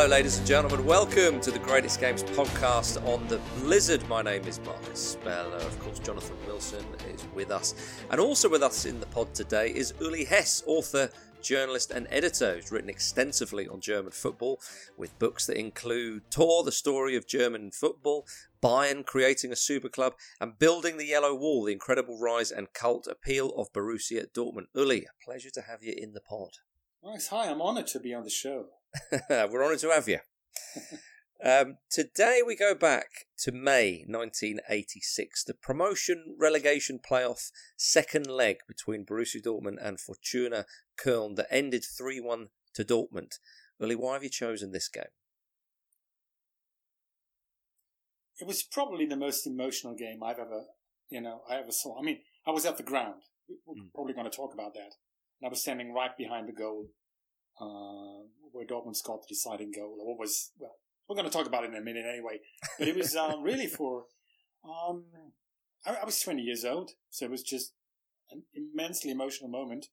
Hello, ladies and gentlemen. Welcome to the Greatest Games podcast on the Blizzard. My name is Marcus Speller. Of course, Jonathan Wilson is with us. And also with us in the pod today is Uli Hesse, author, journalist, and editor who's written extensively on German football with books that include Tor, the story of German football, Bayern creating a super club, and building the Yellow Wall, the incredible rise and cult appeal of Borussia Dortmund. Uli, a pleasure to have you in the pod. Nice. Hi, I'm honoured to be on the show. We're honoured to have you. Um, today we go back to May 1986, the promotion relegation playoff second leg between Borussia Dortmund and Fortuna Köln that ended 3 1 to Dortmund. Uli, why have you chosen this game? It was probably the most emotional game I've ever, you know, I ever saw. I mean, I was at the ground. We're Mm. probably going to talk about that. And I was standing right behind the goal uh, where Dortmund scored the deciding goal. What was, well, we're going to talk about it in a minute anyway. But it was um, really for, um, I, I was 20 years old, so it was just an immensely emotional moment.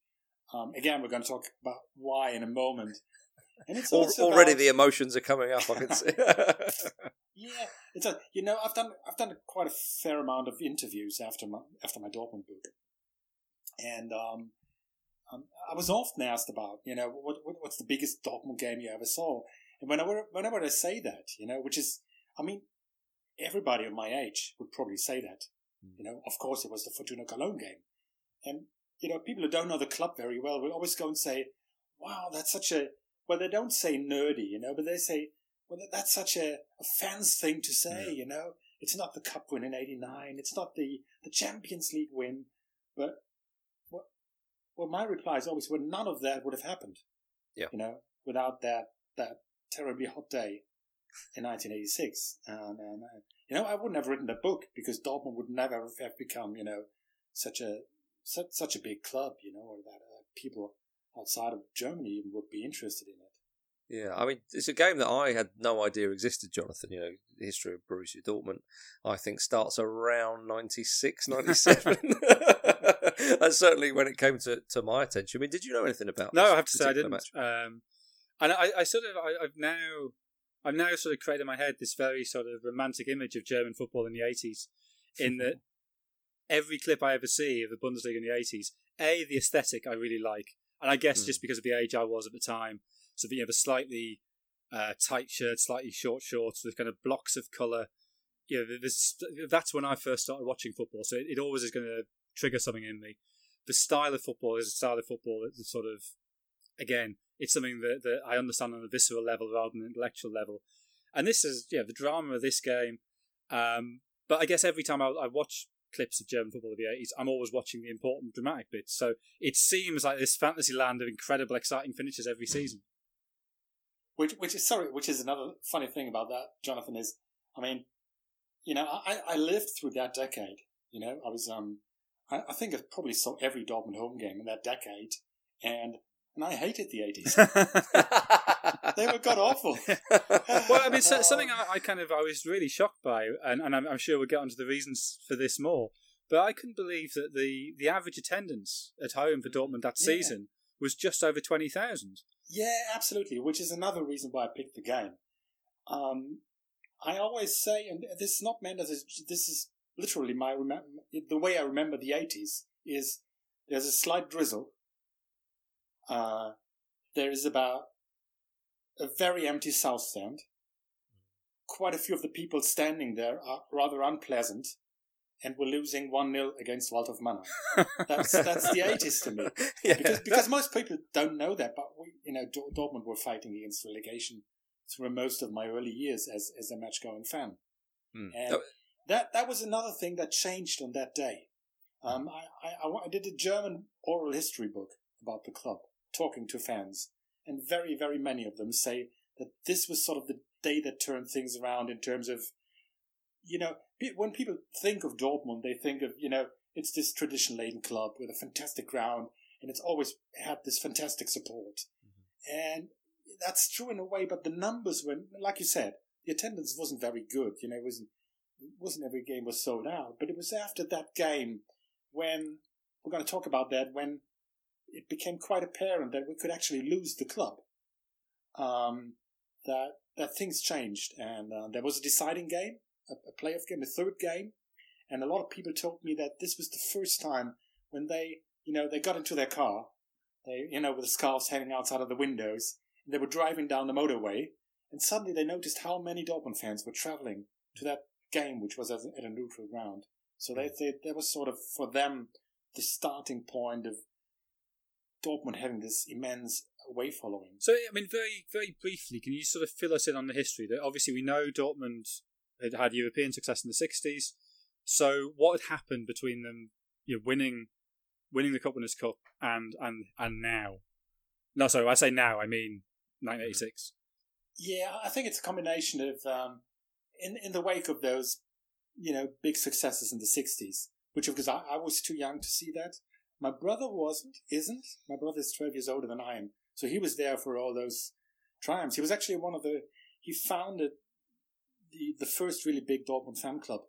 Um, again, we're going to talk about why in a moment. And it's also Already about- the emotions are coming up, I can see. Yeah, it's a you know I've done I've done quite a fair amount of interviews after my after my Dortmund book, and um, um, I was often asked about you know what, what what's the biggest Dortmund game you ever saw, and whenever whenever I say that you know which is I mean everybody of my age would probably say that you know of course it was the Fortuna Cologne game, and you know people who don't know the club very well will always go and say wow that's such a well they don't say nerdy you know but they say well, that's such a, a fans thing to say, Yeah. you know. It's not the cup win in '89. It's not the, the Champions League win. But well, my reply is always, well, none of that would have happened. Yeah. You know, without that that terribly hot day in 1986. And, and uh, you know, I wouldn't have written the book because Dortmund would never have become, you know, such a such, such a big club, you know, or that uh, people outside of Germany even would be interested in it. Yeah, I mean, it's a game that I had no idea existed, Jonathan. You know, the history of Borussia Dortmund, I think, starts around 96, 97. That's certainly when it came to, to my attention. I mean, did you know anything about No, I have to say I didn't. Um, and I, I sort of, I, I've now, I've now sort of created in my head this very sort of romantic image of German football in the eighties, in that every clip I ever see of the Bundesliga in the eighties, a the aesthetic I really like, and I guess Mm. just because of the age I was at the time, so that you have a slightly uh, tight shirt, slightly short shorts with kind of blocks of colour. You know, there's, that's when I first started watching football, so it, it always is going to trigger something in me. The style of football is a style of football that's sort of, again, it's something that, that I understand on a visceral level rather than an intellectual level. And this is, yeah, the drama of this game. Um, but I guess every time I, I watch clips of German football of the 80s, I'm always watching the important dramatic bits. So it seems like this fantasy land of incredible, exciting finishes every season. Which, which is sorry, which is another funny thing about that, Jonathan. Is I mean, you know, I, I lived through that decade. You know, I was um, I, I think I probably saw every Dortmund home game in that decade, and and I hated the eighties. they were god awful. well, I mean, so, something I, I kind of I was really shocked by, and, and I'm, I'm sure we'll get onto the reasons for this more. But I couldn't believe that the, the average attendance at home for Dortmund that Yeah. season was just over twenty thousand. Yeah, absolutely. Which is another reason why I picked the game. Um, I always say, and this is not meant as this is literally my the way I remember the eighties is there's a slight drizzle. Uh, there is about a very empty south stand. Quite a few of the people standing there are rather unpleasant, and we're losing one 0 against Waldhof Mannheim. That's that's the eighties to me yeah. because because most people don't know that, but we, you know, Dor- Dortmund were fighting against relegation through most of my early years as as a match going fan, Hmm. and Oh, that that was another thing that changed on that day. Um, I, I, I did a German oral history book about the club, talking to fans, and very very many of them say that this was sort of the day that turned things around in terms of, you know, when people think of Dortmund, they think of you know it's this tradition laden club with a fantastic ground, and it's always had this fantastic support, and that's true in a way. But the numbers were, like you said, the attendance wasn't very good. You know, it wasn't it wasn't every game was sold out, but it was after that game when we're going to talk about that when it became quite apparent that we could actually lose the club. Um, that that things changed, and uh, there was a deciding game, a, a playoff game, a third game, and a lot of people told me that this was the first time when they, you know, they got into their car, they, you know, with the scarves hanging outside of the windows, and they were driving down the motorway, and suddenly they noticed how many Dortmund fans were traveling to that game, which was at a neutral ground. So they, hmm. they that was sort of for them the starting point of Dortmund having this immense away following. So, I mean, very, very briefly, can you sort of fill us in on the history? That obviously we know Dortmund had had European success in the '60s. So, what had happened between them, you know, winning, winning the Cup Winners' Cup, and and and now? No, sorry, I say now, I mean 1986. Yeah, I think it's a combination of um, in in the wake of those, you know, big successes in the '60s, which because I, I was too young to see that. My brother wasn't, isn't. My brother is 12 years older than I am. So he was there for all those triumphs. He was actually one of the, he founded the, the first really big Dortmund fan club.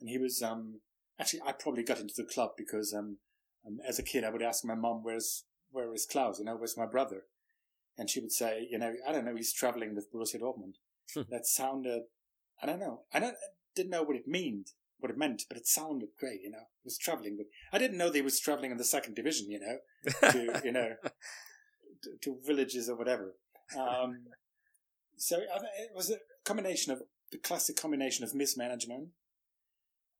And he was, um, actually, I probably got into the club because, um, um, as a kid, I would ask my mom, where's, where is Klaus? You know, where's my brother? And she would say, you know, I don't know, he's traveling with Borussia Dortmund. Hmm. that sounded, I don't know. I don't, didn't know what it meant, what it meant, but it sounded great, you know. He was traveling, but I didn't know that he was traveling in the second division, you know, to, you know, to, to villages or whatever. Um, so it was a combination of the classic combination of mismanagement,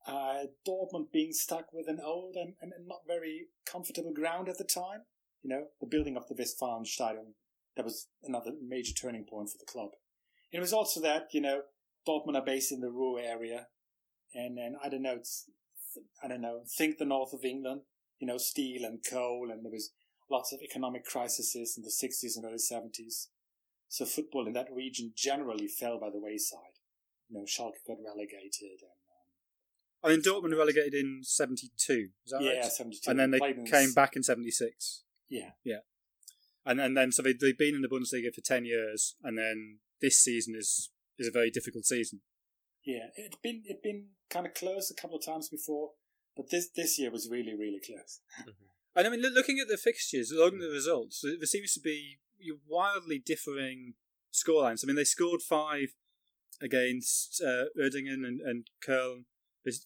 uh, Dortmund being stuck with an old and, and not very comfortable ground at the time. You know, the building of the Westfalenstadion, that was another major turning point for the club. It was also that, you know, Dortmund are based in the Ruhr area. And then, I don't know, I don't know, think the north of England, you know, steel and coal, and there was lots of economic crises in the 60s and early 70s. So football in that region generally fell by the wayside. You know, Schalke got relegated, and um, oh, I mean, Dortmund relegated in '72. Is that yeah, right? 72. And then they came back in '76. Yeah, Yeah. And and then so they they've been in the Bundesliga for ten years, and then this season is is a very difficult season. yeah. It'd been it'd been kind of close a couple of times before, but this this year was really really close. Mm-hmm. And I mean, looking at the fixtures, looking at the mm. results, there there seems to be wildly differing scorelines. I mean, they scored five against uh, Uerdingen and, and Köln,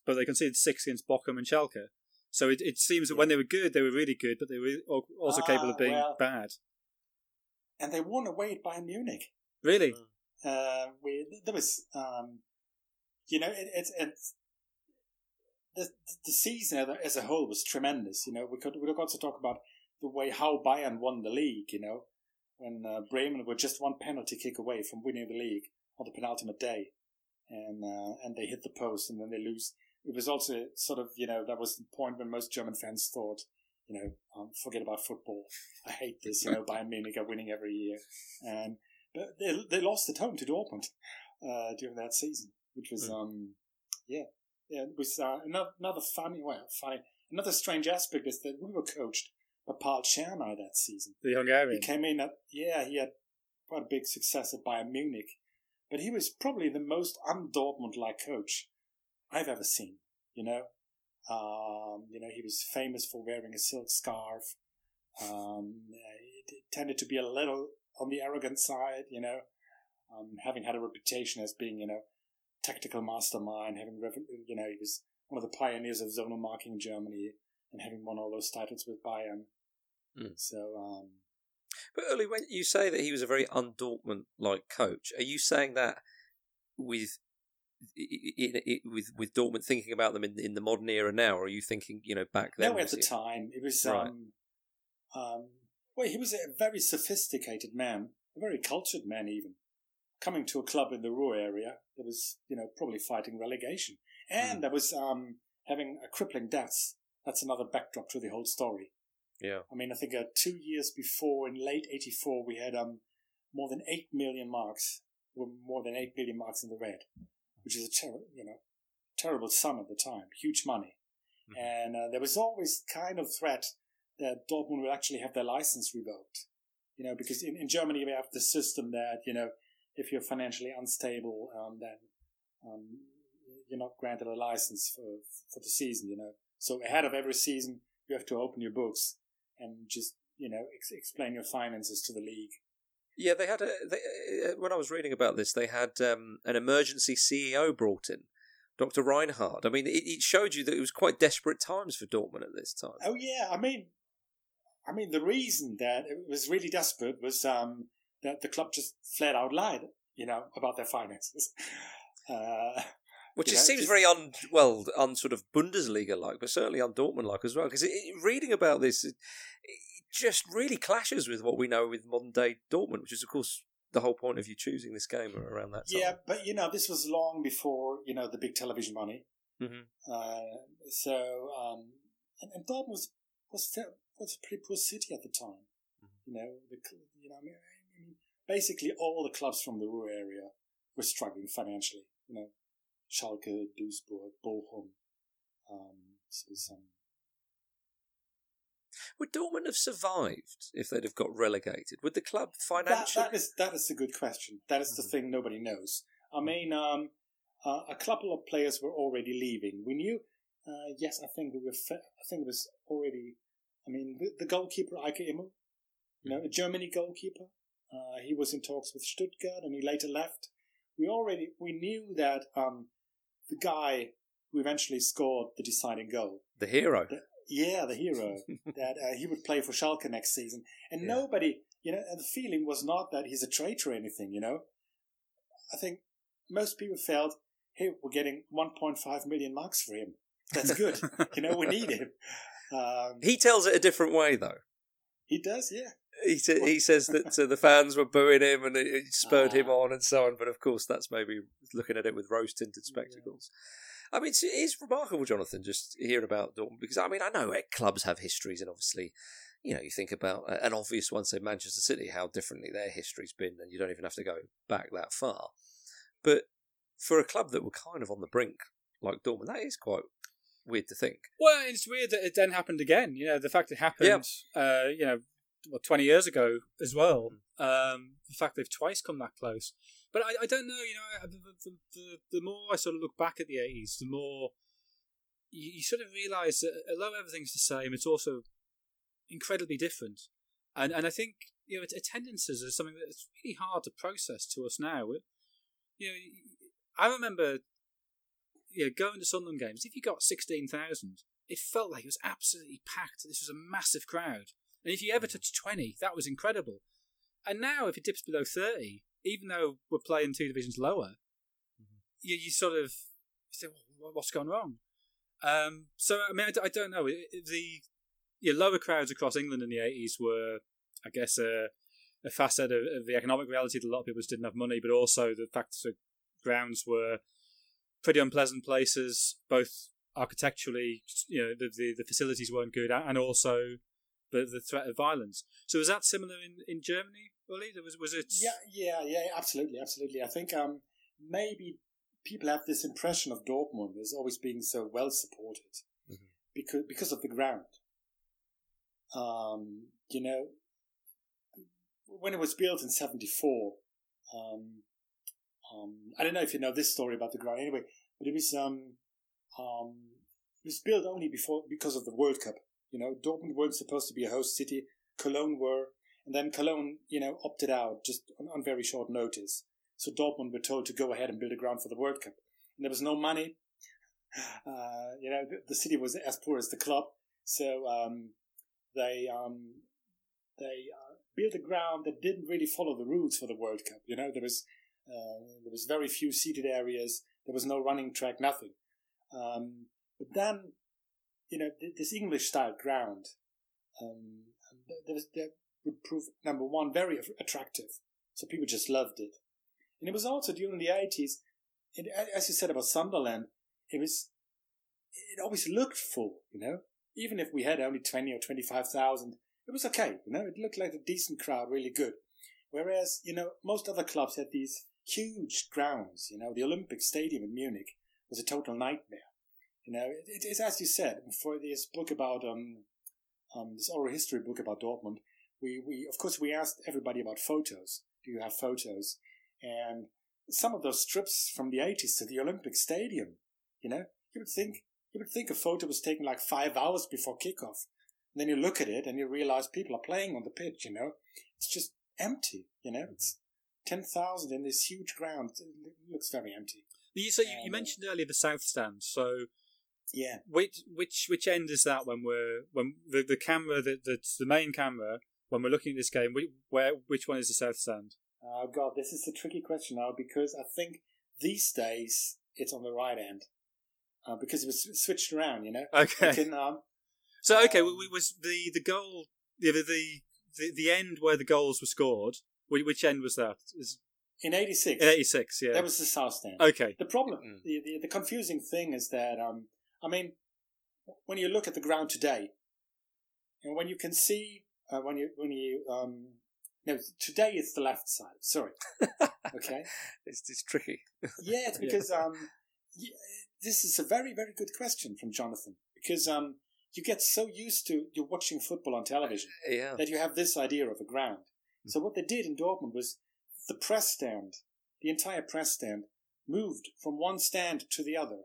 but they conceded six against Bochum and Schalke. So it, it seems that when they were good, they were really good, but they were also Ah, capable of being well. bad. And they won away at Bayern Munich. Really? uh, we there was um, you know it, it's it's the the season as a- as a whole was tremendous. You know we could we could also talk about the way how Bayern won the league. You know when uh, Bremen were just one penalty kick away from winning the league on the penultimate day, and uh, and they hit the post and then they lose. It was also sort of you know that was the point when most German fans thought. You know, um, forget about football. I hate this. You know, Bayern Munich are winning every year, and but they they lost at home to Dortmund uh, during that season, which was um yeah yeah it was uh, another another funny well funny another strange aspect is that we were coached by Paul Csernai that season. The Hungarian. He came in at yeah he had quite a big success at Bayern Munich, but he was probably the most un-Dortmund like coach I've ever seen. You know, um, you know he was famous for wearing a silk scarf. Um, he tended to be a little on the arrogant side, you know, um, having had a reputation as being, you know, tactical mastermind, having, you know, he was one of the pioneers of zonal marking in Germany and having won all those titles with Bayern. Mm. So, um, But early when you say that he was a very un-Dortmund like coach, are you saying that with i- i- i- with with Dortmund thinking about them in in the modern era now, or are you thinking you know back then? no, at the he- time, it was, Right. um, um, well, he was a very sophisticated man, a very cultured man, even coming to a club in the Ruhr area that was, you know, probably fighting relegation, and Mm. that was um, having a crippling debts. That's another backdrop to the whole story. Yeah. I mean, I think uh, two years before, in late '84, we had um, more than eight million marks, were more than eight million marks in the red, which is a ter- you know terrible sum at the time, huge money. Mhm. And uh, there was always kind of threat that Dortmund would actually have their license revoked. You know, because in, in Germany we have the system that you know if you're financially unstable, um, then um, you're not granted a license for for the season. You know, so ahead of every season you have to open your books and just you know ex- explain your finances to the league. Yeah, they had a. They, uh, when I was reading about this, they had um, an emergency CEO brought in, Dr. Reinhardt. I mean, it, it showed you that it was quite desperate times for Dortmund at this time. Oh yeah, I mean, I mean the reason that it was really desperate was um, that the club just flat out lied, you know, about their finances. Uh, Which you it know, seems very un well un sort of Bundesliga like, but certainly un Dortmund like as well. Because reading about this, it, it just really clashes with what we know with modern day Dortmund, which is of course the whole point of you choosing this game around that time. yeah, but you know, this was long before you know the big television money. Mhm. Uh, so, um, and, and Dortmund was was was a pretty poor city at the time. Mm-hmm. You know, the, you know, I mean, I mean, basically all the clubs from the Ruhr area were struggling financially. You know, Schalke, Duisburg, Bochum. Um, so some Would Dortmund have survived if they'd have got relegated? Would the club that, financially? that is that is a good question. That is the Mhm. thing nobody knows. I mean, um, uh, a couple of players were already leaving. We knew. Uh, yes, I think we were. Fa- I think it was already. I mean, the, the goalkeeper Eike Immel, you know, a Germany goalkeeper. Uh, he was in talks with Stuttgart, and he later left. We already we knew that um, the guy who eventually scored the deciding goal the hero. yeah, the hero. that uh, he would play for Schalke next season, and Yeah. nobody, you know, and the feeling was not that he's a traitor or anything. You know, I think most people felt, "Hey, we're getting 1.5 million marks for him. That's good. you know, we need him." Um, He tells it a different way, though. he does, yeah. He sa- he says that uh, the fans were booing him and it, it spurred him Ah. on and so on. But of course, that's maybe looking at it with rose tinted spectacles. I mean, it's, it is remarkable, Jonathan, just hearing about Dortmund because I mean, I know eh, clubs have histories, and obviously, you know, you think about an obvious one, say Manchester City, how differently their history's been, and you don't even have to go back that far. But for a club that were kind of on the brink, like Dortmund, that is quite weird to think. Well, it's weird that it then happened again. You know, the fact it happened, uh, you know, what, 20 years ago as well. Um, the fact they've twice come that close. But I, I don't know, you know, the, the, the, the more I sort of look back at the 80s, the more you, you sort of realise that although everything's the same, it's also incredibly different. And and I think, you know, attendances are something that's really hard to process to us now. You know, I remember you know, going to Sunderland games, if you got 16,000, it felt like it was absolutely packed. This was a massive crowd. And if you ever touched 20, that was incredible. And now, if it dips below 30, even though we're playing two divisions lower, you, you sort of you say, well, what's gone wrong? Um, so, I mean, I don't know. The yeah, lower crowds across England in the 80s were, I guess, a, a facet of, of the economic reality that a lot of people just didn't have money, but also the fact that the grounds were pretty unpleasant places, both architecturally, you know, the, the, the facilities weren't good, and also the, the threat of violence. So was that similar in, in Germany, Uli? There was was it? Yeah, yeah, yeah, absolutely, absolutely. I think um, maybe people have this impression of Dortmund as always being so well supported Mhm. because because of the ground. Um, you know, when it was built in '74, um, um, I don't know if you know this story about the ground. Anyway, but it was um, um, it was built only before because of the World Cup. You know, Dortmund weren't supposed to be a host city. Cologne were, and then Cologne, you know, opted out just on, on very short notice. So Dortmund were told to go ahead and build a ground for the World Cup. And there was no money. Uh, you know, the, the city was as poor as the club. So um, they um, they uh, built a ground that didn't really follow the rules for the World Cup. You know, there was uh, there was very few seated areas. There was no running track, nothing. Um, but then, you know, this English style ground, um, there was, that would prove number one very attractive. So people just loved it, and it was also during the eighties. As you said about Sunderland, it was it always looked full. You know, even if we had only twenty or twenty five thousand, it was okay. You know, it looked like a decent crowd, really good. Whereas, you know, most other clubs had these huge grounds. You know, the Olympic Stadium in Munich was a total nightmare. You know, it, it is as you said for this book about um, um, this oral history book about Dortmund. We we of course we asked everybody about photos. Do you have photos? And some of those strips from the eighties to the Olympic Stadium. You know, you would think you would think a photo was taken like five hours before kickoff. And then you look at it and you realize people are playing on the pitch. You know, it's just empty. You know, it's ten thousand in this huge ground. It looks very empty. You, so you, you Um, mentioned earlier the south stand. So Yeah. which which which end is that when we're when the the camera that that's the main camera when we're looking at this game? whi- Where which one is the south stand? Oh God, this is a tricky question now because I think these days it's on the right end uh, because it was switched around. You know. Okay. You can, um, So okay, Um, w- w- was the the goal the the the, the end where the goals were scored? Which end was that? Is in '86, in eighty six? Yeah. that was the south stand. okay. The problem, Mm. the, the the confusing thing is that um, I mean, when you look at the ground today, and when you can see uh, when you when you um, no, today it's the left side. Sorry, okay. It's, it's tricky. Yeah, it's Yeah. because um, y- this is a very very good question from Jonathan because um, you get so used to you're watching football on television Yeah. that you have this idea of a ground. So what they did in Dortmund was the press stand, the entire press stand, moved from one stand to the other.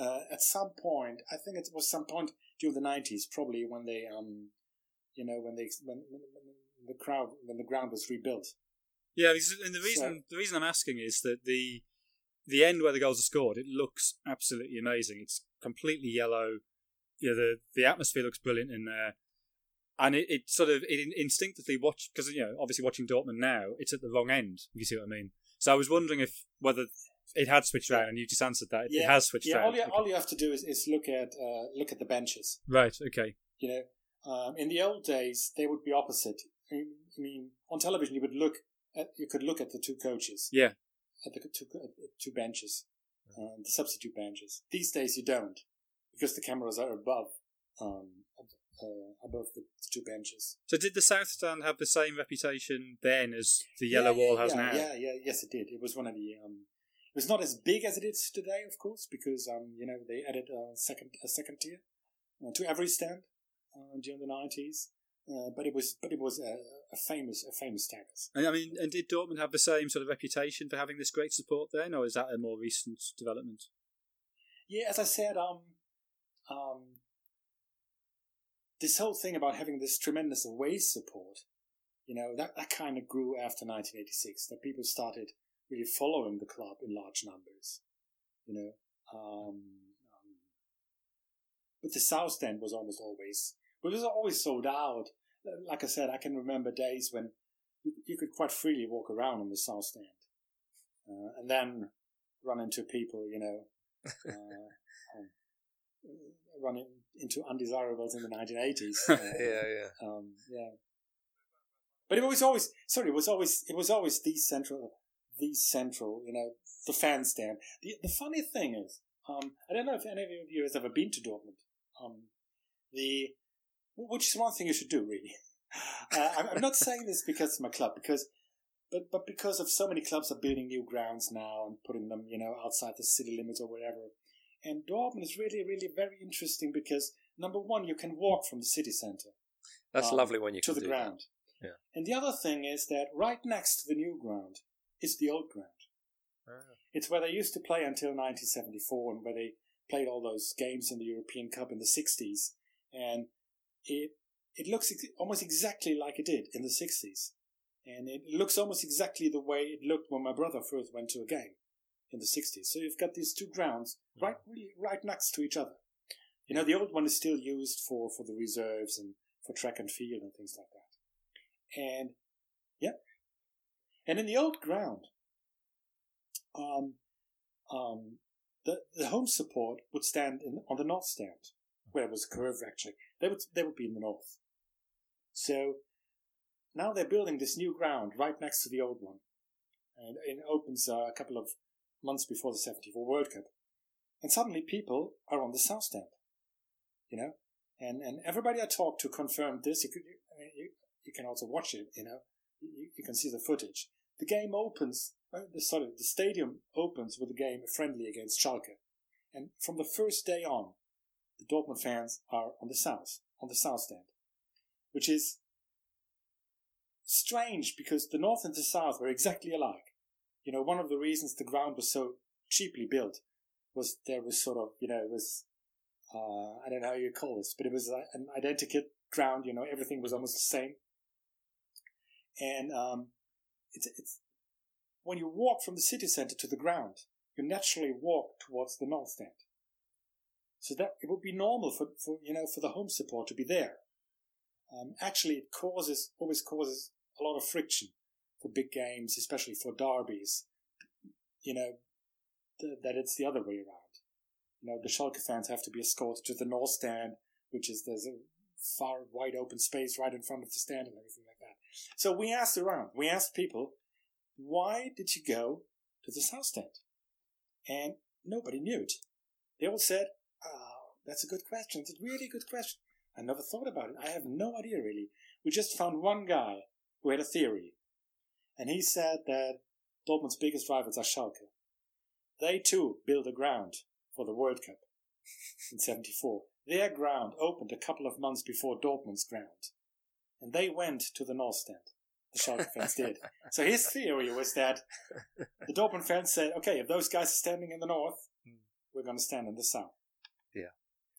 Uh, at some point, I think it was some point during the nineties, probably when they, um, you know, when they when, when the crowd when the ground was rebuilt. Yeah, and the reason the reason I'm asking is that the the end where the goals are scored, it looks absolutely amazing. It's completely yellow. You know, the the atmosphere looks brilliant in there, and it, it sort of it instinctively watch because you know obviously watching Dortmund now, it's at the wrong end. If you see what I mean. So I was wondering if whether it had switched around, and you just answered that it, it has switched yeah. around. All you, Okay. all you have to do is, is look at uh, look at the benches. Right. Okay. You know, um, in the old days, they would be opposite. I mean, I mean, on television, you would look at you could look at the two coaches. Yeah. At the two, at the two benches, uh, the substitute benches. These days, you don't because the cameras are above um, uh, above the two benches. So did the South Stand have the same reputation then as the Yellow Yeah, Wall yeah, has yeah, now? Yeah, yeah, yes, it did. It was one of the. Um, it was not as big as it is today, of course, because um, you know they added a second a second tier uh, to every stand uh, during the nineties. Uh, but it was but it was a, a famous a famous status. And I mean, and did Dortmund have the same sort of reputation for having this great support then, or is that a more recent development? Yeah, as I said, um, um, this whole thing about having this tremendous away support, you know, that, that kind of grew after 1986. That people started really following the club in large numbers, you know. Um, um, but the South Stand was almost always, it was always sold out. Like I said, I can remember days when you, you could quite freely walk around on the South Stand, uh, and then run into people, you know, uh, um, running into undesirables in the 1980s. Uh, yeah, yeah. um, yeah. But it was always sorry. It was always it was always the central, the central. You know, the fan stand. The the funny thing is, um, I don't know if any of you has ever been to Dortmund. Um, the which is one thing you should do really. Uh, I'm, I'm not saying this because it's my club, because but but because of so many clubs are building new grounds now and putting them, you know, outside the city limits or whatever. And Dortmund is really, really very interesting because number one, you can walk from the city centre That's um, lovely when you to the ground. Yeah. And the other thing is that right next to the new ground is the old ground. Ah. It's where they used to play until 1974 and where they played all those games in the European Cup in the 60s. And it it looks ex- almost exactly like it did in the 60s. And it looks almost exactly the way it looked when my brother first went to a game in the 60s. So you've got these two grounds right really right next to each other. You know, the old one is still used for, for the reserves and for track and field and things like that. And yeah. And in the old ground, um, um, the the home support would stand in, on the north stand, where it was a curve actually. They would they would be in the north. So now they're building this new ground right next to the old one, and it opens uh, a couple of months before the '74 World Cup, and suddenly people are on the south stand, you know, and and everybody I talked to confirmed this. You could you, you can also watch it, you know, you, you can see the footage. The game opens, uh, the, sorry, the stadium opens with a game friendly against Schalke. And from the first day on, the Dortmund fans are on the south, on the south stand, which is strange because the north and the south were exactly alike. You know, one of the reasons the ground was so cheaply built was there was sort of, you know, it was, uh, I don't know how you call this, but it was an identical ground, you know, everything was almost the same. and um, it's it's when you walk from the city center to the ground, you naturally walk towards the north stand. So that it would be normal for, for you know for the home support to be there. Um, actually, it causes always causes a lot of friction for big games, especially for derbies. You know th- that it's the other way around. You know the Schalke fans have to be escorted to the north stand, which is there's a far wide open space right in front of the stand and everything like that. So we asked around, we asked people, why did you go to this house stand? And nobody knew it. They all said, oh, that's a good question. It's a really good question. I never thought about it. I have no idea really. We just found one guy who had a theory. And he said that Dortmund's biggest rivals are Schalke. They too built a ground for the World Cup in 74. Their ground opened a couple of months before Dortmund's ground. And they went to the North Stand. The Schalke fans did. So his theory was that the Dortmund fans said, okay, if those guys are standing in the North, hmm. we're going to stand in the South.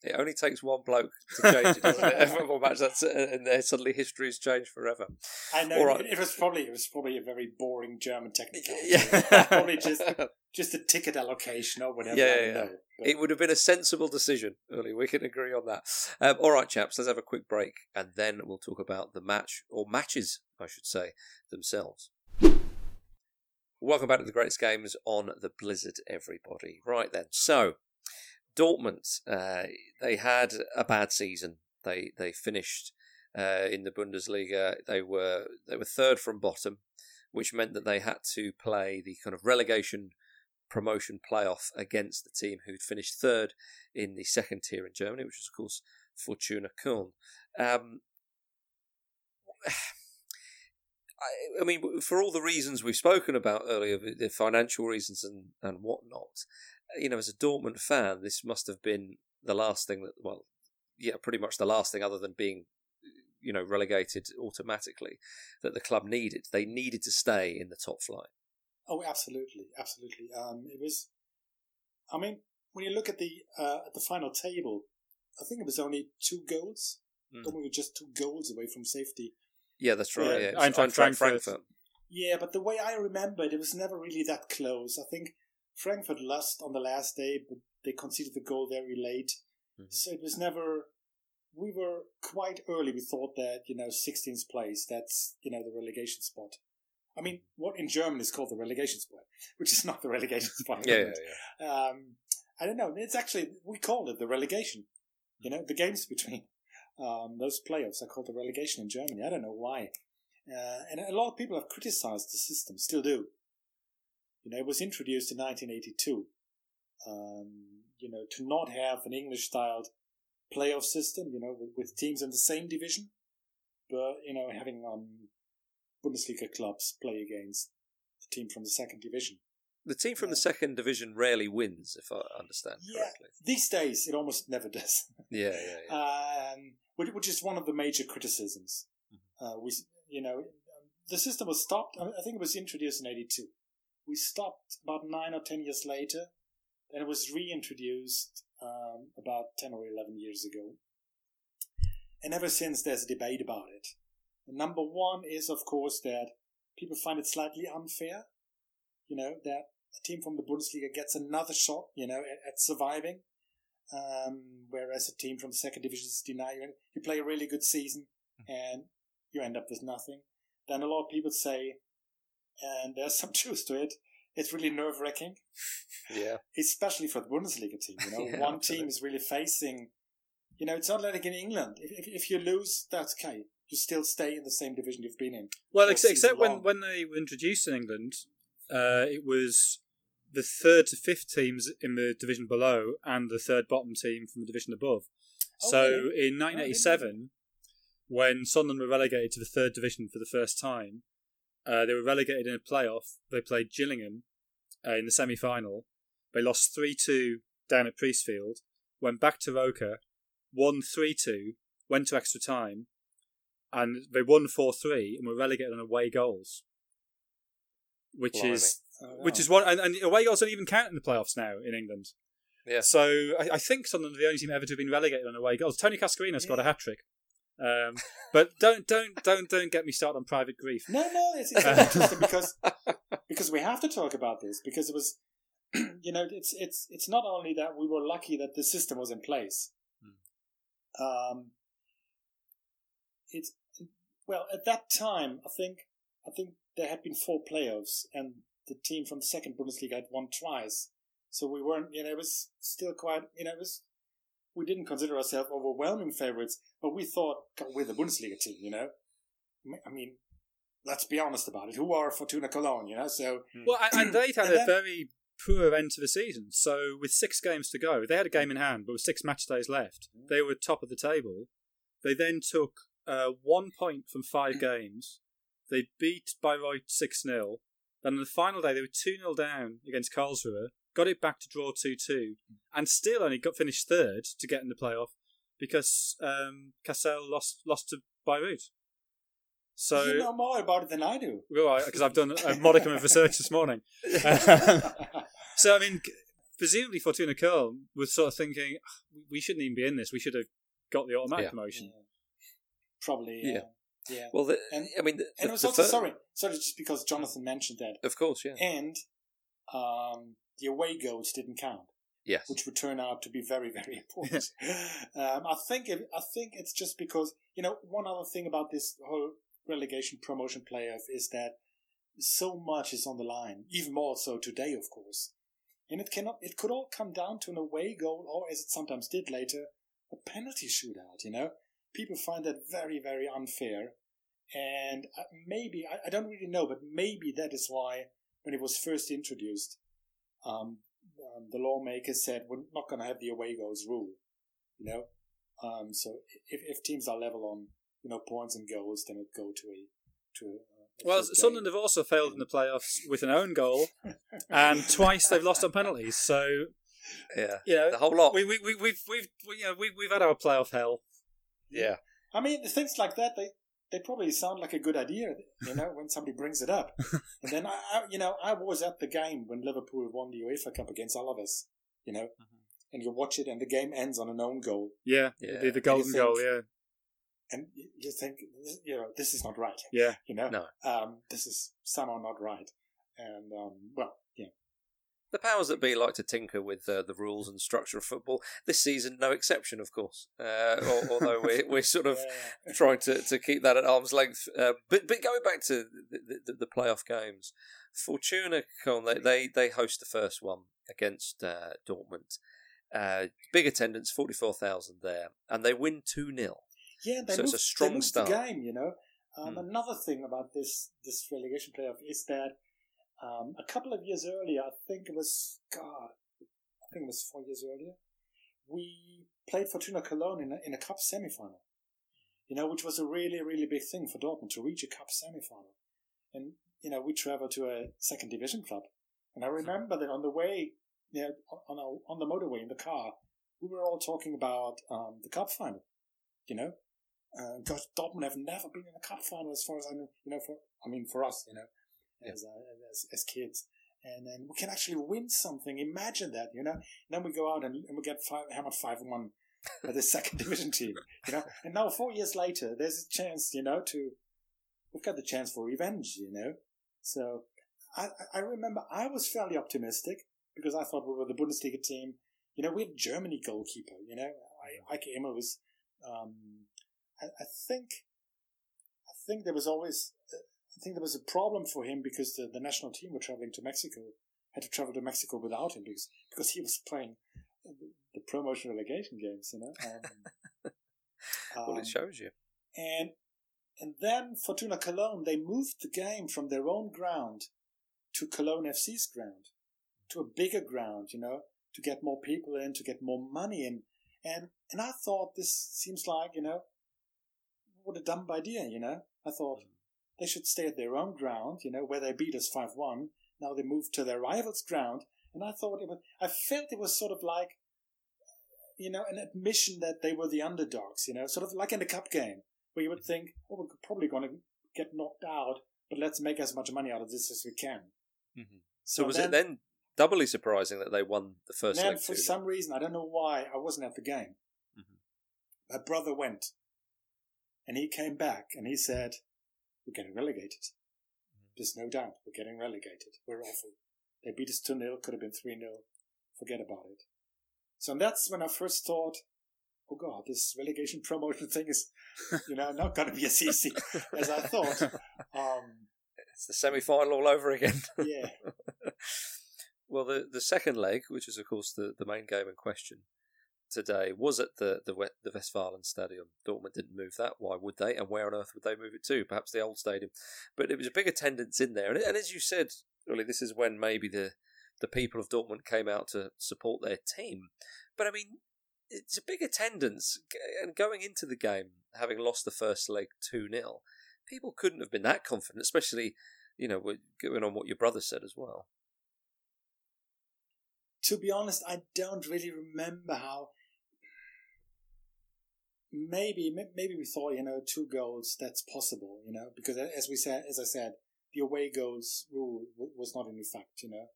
It only takes one bloke to change it, doesn't it? Everyone match that's and then suddenly history's changed forever. I know right. it, was probably it was probably a very boring German technicality. Yeah. probably just just a ticket allocation or whatever. Yeah, I yeah, don't yeah. know. It would have been a sensible decision, early. We can agree on that. Um, all right, chaps, let's have a quick break and then we'll talk about the match, or matches, I should say, themselves. Welcome back to the greatest games on the Blizzard, everybody. Right then, so Dortmund, uh, they had a bad season. They they finished uh, in the Bundesliga. They were they were third from bottom, which meant that they had to play the kind of relegation promotion playoff against the team who'd finished third in the second tier in Germany, which was of course Fortuna Köln. Um, I, mean, for all the reasons we've spoken about earlier, the the financial reasons and, and whatnot, you know, as a Dortmund fan, this must have been the last thing that, well, yeah, pretty much the last thing other than being, you know, relegated automatically that the club needed. They needed to stay in the top flight. Oh, absolutely, absolutely. Um, it was. I mean, when you look at the uh, at the final table, I think it was only two goals. Mm. Dortmund were just two goals away from safety. Yeah, that's right. Yeah, Yeah, Eintracht Eintracht Frankfurt. Frankfurt. Yeah, but the way I remember it, it was never really that close. I think Frankfurt lost on the last day, but they conceded the goal very late. Mhm. So it was never. We were quite early. We thought that you know 16th place. That's you know the relegation spot. I mean, what in German is called the relegation spot, which is not the relegation spot. Yeah, yeah, yeah. Um, I don't know. It's actually we call it the relegation. You know, the games between um, those playoffs are called the relegation in Germany. I don't know why. Uh, and a lot of people have criticized the system, still do. You know, it was introduced in 1982. Um, you know, to not have an English-styled playoff system, you know, with, with teams in the same division, but you know, having um, Bundesliga clubs play against the team from the second division. The team from the second division rarely wins, if I understand Yeah. correctly. These days, it almost never does. Yeah, yeah, yeah. um, which, which is one of the major criticisms. Uh, we, you know, the system was stopped. I I think it was introduced in '82. We stopped about nine or ten years later, and it was reintroduced um, about ten or eleven years ago. And ever since, there's a debate about it. Number one is, of course, that people find it slightly unfair. You know that a team from the Bundesliga gets another shot, you know, at, at surviving um, whereas a team from the second division is denied. You, you play a really good season and you end up with nothing. Then a lot of people say, and there's some truth to it, it's really nerve wracking, Yeah. especially for the Bundesliga team. You know, Yeah, one absolutely. team is really facing. You know, it's not like in England. If, if, if you lose, that's okay. You still stay in the same division you've been in. Well, all ex- except season when, when they were introduced in England, uh, it was the third to fifth teams in the division below and the third bottom team from the division above. So Okay. in 1987, when Sunderland were relegated to the third division for the first time, uh, they were relegated in a playoff. They played Gillingham uh, in the semi final. They lost 3 2 down at Priestfield, went back to Roker, won 3 2, went to extra time, and they won 4 3 and were relegated on away goals. Which Blimey. is Oh, which is what and, and away goals don't even count in the playoffs now in England. Yeah. So I, I think Sunderland are the only team ever to have been relegated on away goals. Tony Cascarino scored a hat trick Um, but don't don't don't don't get me started on private grief. No, no, it's, it's interesting because because we have to talk about this because it was, you know, it's it's it's not only that we were lucky that the system was in place. Um, it's well at that time. I think I think there had been four playoffs, and the team from the second Bundesliga had won twice. So we weren't, you know, it was still quite, you know, it was. We didn't consider ourselves overwhelming favorites, but we thought we're the Bundesliga team, you know. I mean, let's be honest about it. Who are Fortuna Cologne, you know? So Well, and, and they'd had And a then- very poor end to the season. So with six games to go, they had a game in hand, but with six match days left, they were top of the table. They then took uh, one point from five games. They beat Bayreuth six 0 Then on the final day, they were two 0 down against Karlsruhe. Got it back to draw two two, and still only got finished third to get in the playoff because um, Kassel lost lost to Bayreuth. So you know more about it than I do. Right, because I've done a modicum of research this morning. so, I mean, presumably Fortuna Köln was sort of thinking, "Ah, we shouldn't even be in this. We should have got the automatic Yeah. promotion. Probably, yeah. yeah. Well, the, And- I mean, the, and the- it was also fir- sorry, sorry, just because Jonathan mentioned that, Of course, yeah. and um, the away goals didn't count, Yes. which would turn out to be very, very important. um, I think it, I think it's just because you know one other thing about this whole relegation promotion playoff is that so much is on the line, even more so today, of course. And it cannot, it could all come down to an away goal, or as it sometimes did later, a penalty shootout. You know, people find that very, very unfair. And uh, maybe I, I don't really know, but maybe that is why when it was first introduced, um, um, the lawmakers said we're not going to have the away goals rule. You know, um, so if, if teams are level on you know points and goals, then it go to a to a. a Well, fifth Sunderland game. have also failed in the playoffs with an own goal, and twice they've lost on penalties. So, Yeah. you know, The whole lot. we, we, we, we've, we've, we, you know, we, we've had our playoff hell. yeah. I mean, things like that, they, they probably sound like a good idea, you know, when somebody brings it up. and then, I, I, you know, I was at the game when Liverpool won the UEFA Cup against Alaves, you know, and you watch it and the game ends on an own goal. Yeah, Yeah. The, the golden think- goal, yeah. And you you think, you know, this is not right, Yeah. you know? No. Um, this is somehow not right. And, um, well, yeah. The powers that be like to tinker with uh, the rules and structure of football. This season, no exception, of course. Uh, although we're, we're sort of Yeah. trying to, to keep that at arm's length. Uh, but but going back to the, the, the playoff games, Fortuna they, they, they host the first one against uh, Dortmund. Uh, big attendance, 44,000 there, and they win 2 0. Yeah, they So it's a strong start. game, you know. Um, Hmm. Another thing about this this relegation playoff is that um, a couple of years earlier, I think it was God, I think it was four years earlier, we played Fortuna Cologne in a, in a cup semifinal. You know, which was a really really big thing for Dortmund to reach a cup semifinal, and you know we traveled to a second division club, and I remember that on the way, you know, on our, on the motorway in the car, we were all talking about um, the cup final. You know, uh, Dortmund have never been in a cup final as far as I know. You know, for I mean, for us, you know, as uh, as, as kids, and then we can actually win something. Imagine that, you know. And then we go out and, and we get five, How hammered five one by the second division team, you know. And now four years later, there's a chance, you know, to we've got the chance for revenge, you know. So I I I remember I was fairly optimistic because I thought we were the Bundesliga team. You know, we had Germany goalkeeper. You know, I, Eike Immel was. Um, I, I think, I think there was always, uh, I think there was a problem for him because the, the national team were traveling to Mexico, had to travel to Mexico without him because because he was playing the, promotion relegation games. You know. Um, Well, um, it shows you. and and then Fortuna Cologne they moved the game from their own ground to Cologne FC's ground, to a bigger ground, you know, to get more people in, to get more money in, and and I thought this seems like you know, what a dumb idea, you know. I thought they should stay at their own ground, you know, where they beat us five one. Now they moved to their rivals' ground, and I thought it was. I felt it was sort of like you know, an admission that they were the underdogs, you know, sort of like in a cup game where you would think, oh, we're probably going to get knocked out, but let's make as much money out of this as we can. So was it then doubly surprising that they won the first then leg for 2-0? some reason, I don't know why, I wasn't at the game. Mhm. My brother went. And he came back and he said, We're getting relegated. There's no doubt we're getting relegated. We're awful. They beat us 2 0, could have been 3 0. Forget about it. So that's when I first thought, oh God, this relegation promotion thing is, you know, not going to be as easy as I thought. Um, it's the semi final all over again. yeah. well, the, the second leg, which is, of course, the, the main game in question, today was at the the, the Westfalen Stadium. Dortmund didn't move that. Why would they? And where on earth would they move it to? Perhaps the old stadium. But it was a big attendance in there. And, and as you said, really, this is when maybe the the people of Dortmund came out to support their team. But I mean, it's a big attendance. And going into the game, having lost the first leg 2 0, people couldn't have been that confident, especially, you know, going on what your brother said as well. To be honest, I don't really remember how maybe maybe we thought you know two goals that's possible you know because as we said as I said the away goals rule was not in effect you know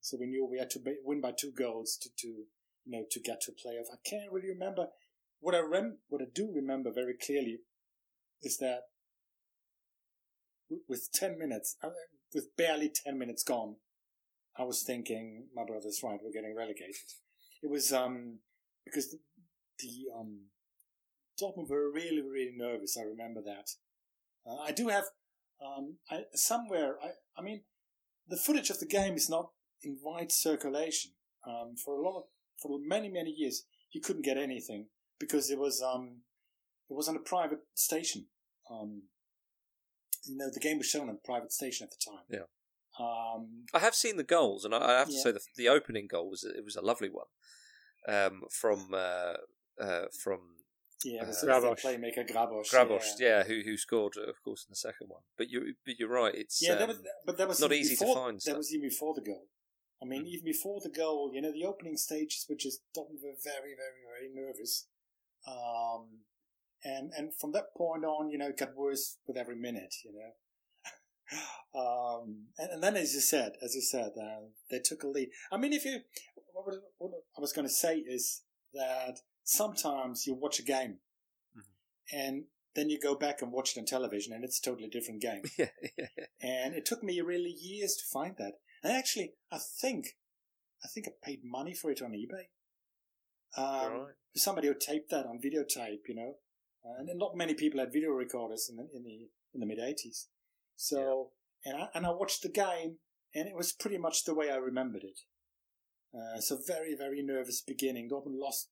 so we knew we had to win by two goals to to you know to get to playoff. I can't really remember what I rem what I do remember very clearly is that with ten minutes uh, with barely ten minutes gone, I was thinking my brother's right we're getting relegated. It was um because the, the um Dortmund were really, really nervous. I remember that. Uh, I do have um, I, somewhere. I, I mean, the footage of the game is not in wide circulation. Um, for a lot of, for many, many years, you couldn't get anything because it was um, it was on a private station. Um, you know, the game was shown on a private station at the time. Yeah. Um, I have seen the goals, and I have to yeah. say the the opening goal was it was a lovely one um, from uh, uh, from yeah, uh, Grabosch. playmaker Grabosch. Grabosch, yeah. yeah. who who scored, of course, in the second one. But you, but you're right. It's yeah, um, was, but that was not easy before, to find. That stuff. was even before the goal. I mean, mm. even before the goal, you know, the opening stages were just Dortmund were very, very, very nervous. Um, and and from that point on, you know, it got worse with every minute. You know, um, and, and, then as you said, as you said, uh, they took a lead. I mean, if you, what, what I was going to say is that sometimes you watch a game mm-hmm. and then you go back and watch it on television and it's a totally different game. yeah, yeah, And it took me really years to find that. And actually, I think, I think I paid money for it on eBay. Um, right. Somebody who taped that on videotape, you know, and not many people had video recorders in the in the in the mid '80s. So, and I and I watched the game, and it was pretty much the way I remembered it. Uh, so very very nervous beginning. Dortmund lost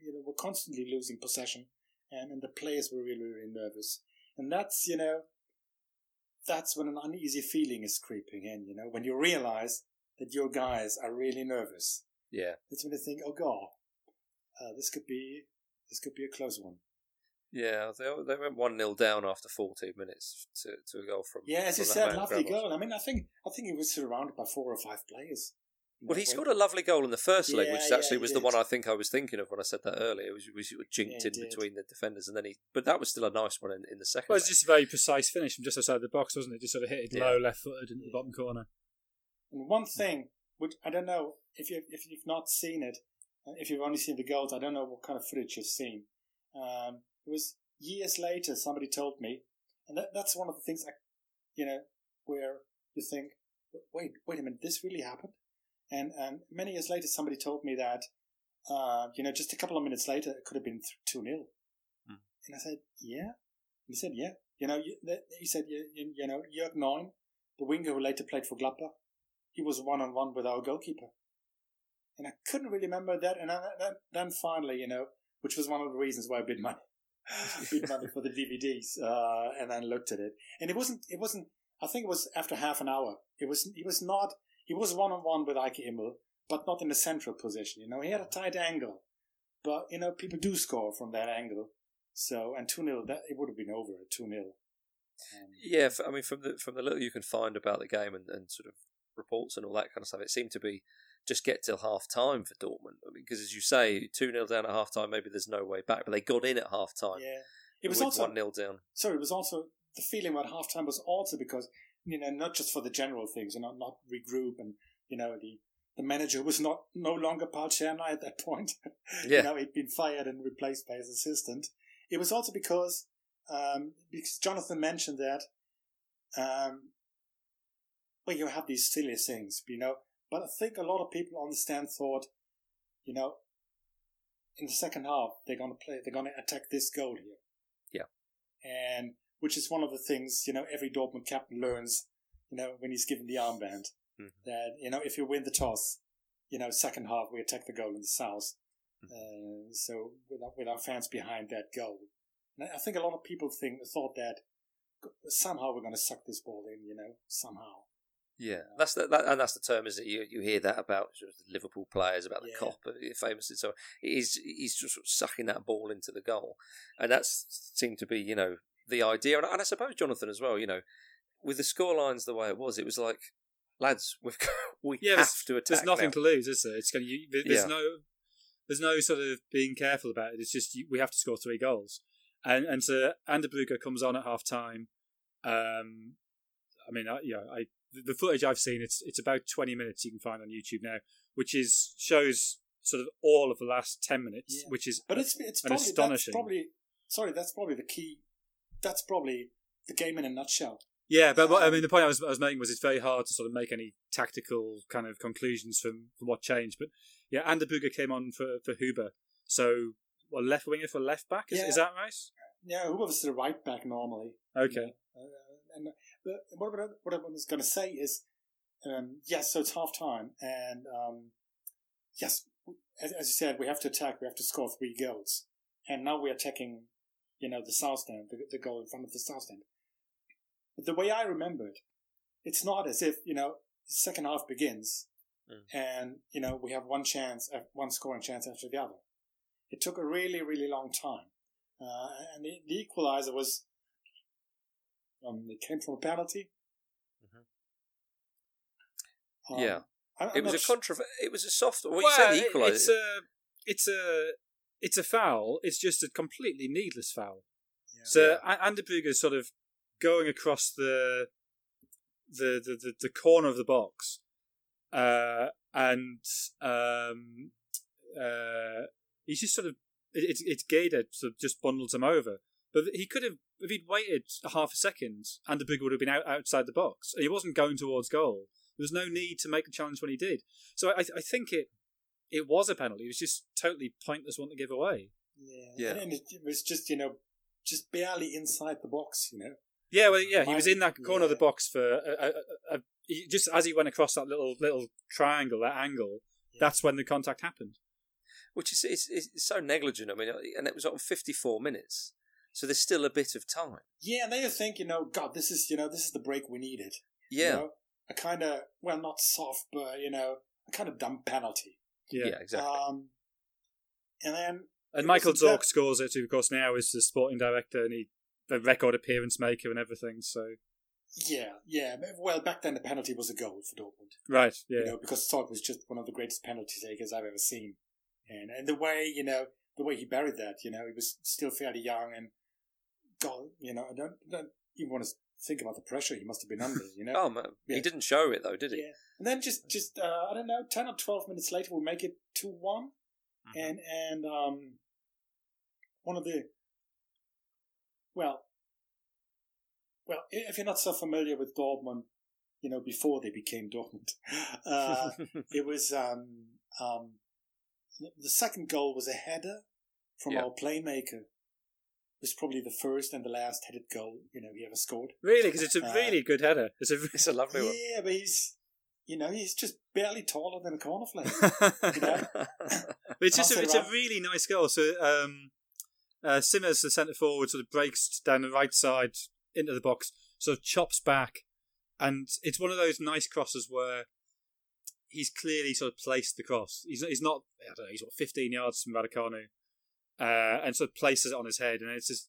you know, were constantly losing possession, and, and the players were really, really nervous. And that's, you know, that's when an uneasy feeling is creeping in, you know, when you realize that your guys are really nervous. Yeah. It's when you think, oh god, uh, this could be, this could be a close one. Yeah, they they went one 0 down after fourteen minutes to, to a goal from. Yeah, as you said, lovely goal. I mean, I think I think he was surrounded by four or five players. Well, he scored a lovely goal in the first leg, yeah, which actually yeah, was did. the one I think I was thinking of when I said that earlier. It was, was jinked yeah, in between the defenders, and then he. But that was still a nice one in, in the second. Well, it was just a very precise finish from just outside the box, wasn't it? Just sort of hit it low, left footed into the bottom corner. And one thing, which I don't know if you if you've not seen it, uh, if you've only seen the goals, I don't know what kind of footage you've seen. Um, it was years later somebody told me, and that, that's one of the things I, you know, where you think, wait, wait a minute, this really happened. And um, many years later, somebody told me that, uh, you know, just a couple of minutes later, it could have been 2 0. Mm. And I said, yeah. And he said, yeah. You know, he said, you, you know, Jörg Neun, the winger who later played for Gladbach, he was one on one with our goalkeeper. And I couldn't really remember that. And then, then finally, you know, which was one of the reasons why I bid money, bid money for the DVDs, uh, and then looked at it. And it wasn't, it wasn't, I think it was after half an hour. It was, it was not he was one on one with Eike Immel, but not in a central position. You know, he had a tight angle, but you know, people do score from that angle. So and two 0 that it would have been over at two 0 um, Yeah, I mean, from the from the little you can find about the game and, and sort of reports and all that kind of stuff, it seemed to be just get till half time for Dortmund. I mean, because as you say, two 0 down at half time, maybe there's no way back, but they got in at half time. Yeah, it was also one 0 down. Sorry, it was also the feeling about half time was also because you know, not just for the general things and not, not regroup and, you know, the, the manager was not no longer Paul Csernai at that point. Yeah. you know, he'd been fired and replaced by his assistant. It was also because um, because Jonathan mentioned that, um, well, you have these silly things, you know, but I think a lot of people on the stand thought, you know, in the second half they're going to play, they're going to attack this goal here. Yeah. And which is one of the things you know every Dortmund captain learns, you know, when he's given the armband, Mhm. that you know if you win the toss, you know, second half we attack the goal in the south. Mhm. Uh, so with our, with our fans behind that goal, and I think a lot of people think thought that somehow we're going to suck this ball in, you know, somehow. Yeah, that's the, that, and that's the term, isn't it? You you hear that about sort of Liverpool players about the Yeah. Kop, uh, famously. So he's he's just sort of sucking that ball into the goal, and that's seemed to be you know the idea. And, I- and I suppose Jonathan as well. You know, with the score lines the way it was, it was like, lads, we've got, we Yeah, have to attack. There's nothing now. to lose, is there? It's going to. There's Yeah. no. There's no sort of being careful about it. It's just you, we have to score three goals, and and so Anderbrugge comes on at half time. Um, I mean, I, yeah, I the the footage I've seen it's it's about 20 minutes you can find on YouTube now, which is shows sort of all of the last 10 minutes, Yeah. which is But it's it's And probably astonishing. That's probably sorry, that's probably the key. That's probably the game in a nutshell. Yeah, but what, I Um, mean, the point I was, I was making was it's very hard to sort of make any tactical kind of conclusions from, from what changed. But yeah, Anderbrugge came on for, for Huber. So, well, left winger for left back, is, is that right? Yeah, was the right back normally? Okay. Uh, and but what, I- what I was going to say is, um, yes, so it's half time, and um, yes, as, as you said, we have to attack. We have to score three goals, and now we're attacking, you know, the south stand, the, the goal in front of the south stand. But the way I remember it, it's not as if you know the second half begins, Mm. and you know we have one chance, one scoring chance after the other. It took a really, really long time, uh, and the, the equalizer was um, it came from a penalty. Um, Yeah. I, I'm It was a sh- contra. It was a soft. Well, you Well, said the equaliser. It's a, it's a, it's a foul. It's just a completely needless foul. Yeah. So yeah. Anderbrugge is sort of going across the, the, the, the, the corner of the box, uh, and um, uh, he's just sort of it, it's it's Gator sort of just bundles him over. But he could have if he'd waited a half a second, Anderbrugge would have been out outside the box, he wasn't going towards goal. There was no need to make the challenge when he did. So I, I think it it was a penalty. It was just totally pointless one to give away. yeah, Yeah. and it, it was just you know just barely inside the box, you know. Yeah, well, yeah, he was in that corner of the box for a, a, a, a, he, just as he went across that little little triangle, that angle. Yeah. That's when the contact happened. which is it's, it's so negligent. I mean, and it was on 54 minutes, so there's still a bit of time. Yeah, and then you think, you know, God, this is you know this is the break we needed. you Yeah, know? a kind of well, not soft, but you know, a kind of dumb penalty. Yeah, Yeah, exactly. Um, and then and Michael Zorc that- scores it. Who, of course, now is the sporting director and he the record appearance maker and everything. So yeah, yeah. Well, back then the penalty was a goal for Dortmund. right, yeah, you know, because Zorc was just one of the greatest penalty takers I've ever seen. And and the way, you know, the way he buried that, you know, he was still fairly young and God, you know, I don't, don't even want to think about the pressure he must have been under, you know. oh man, he didn't show it though, did he? yeah. And then just just uh, I don't know, ten or twelve minutes later we make it two one. Mhm. And and um one of the well well, if you're not so familiar with Dortmund, you know, before they became Dortmund, uh, it was um, um, the second goal was a header from Yeah. our playmaker. It was probably the first and the last headed goal you know he ever scored. really, because it's a Uh, really good header. It's a it's a lovely one. Yeah, but he's you know he's just barely taller than a corner flag. you know? It's just a, it's a really nice goal. So um, uh, Simmes, the centre forward, sort of breaks down the right side into the box, sort of chops back, and it's one of those nice crosses where he's clearly sort of placed the cross. He's he's not I don't know he's what 15 yards from Raducanu, uh, and sort of places it on his head, and it's just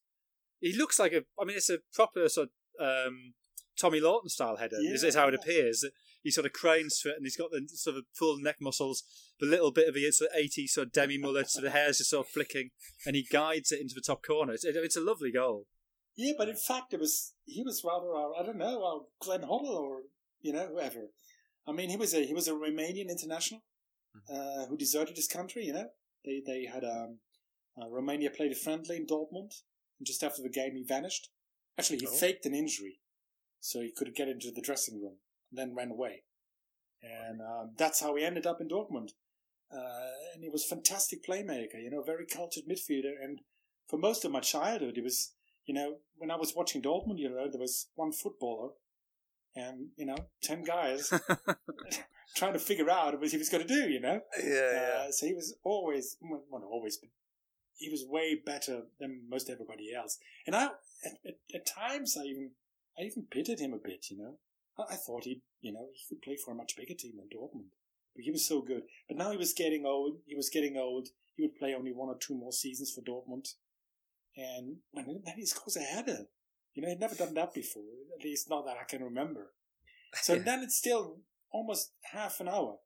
he looks like a I mean it's a proper sort of um, Tommy Lawton style header. is, is how it Yeah. appears. He sort of cranes for it, and he's got the sort of full neck muscles, the little bit of a sort of 80 sort of demi mullet, so the hair's just sort of flicking, and he guides it into the top corner. It's, it, it's a lovely goal. Yeah, but in fact, it was he was rather uh, I don't know uh, Glenn Hoddle or you know whoever. I mean, he was a he was a Romanian international uh, who deserted his country. You know, they they had um, uh, Romania played a friendly in Dortmund And just after the game, he vanished. Actually, he Oh. faked an injury, so he could get into the dressing room, and then ran away. And um, that's how he ended up in Dortmund. Uh, and he was a fantastic playmaker, you know, very cultured midfielder. And for most of my childhood, it was, you know, when I was watching Dortmund, you know, there was one footballer and, you know, 10 guys trying to figure out what he was going to do, you know? Yeah, Uh, so he was always, well, not always, but he was way better than most everybody else. And I, at, at, at times, I even, I even pitied him a bit, you know? I, thought he, you know, he could play for a much bigger team than Dortmund. But he was so good. But now he was getting old. He was getting old. He would play only one or two more seasons for Dortmund. And when then he scores a header. You know, he'd never done that before. At least not that I can remember. So Yeah. then it's still almost half an hour.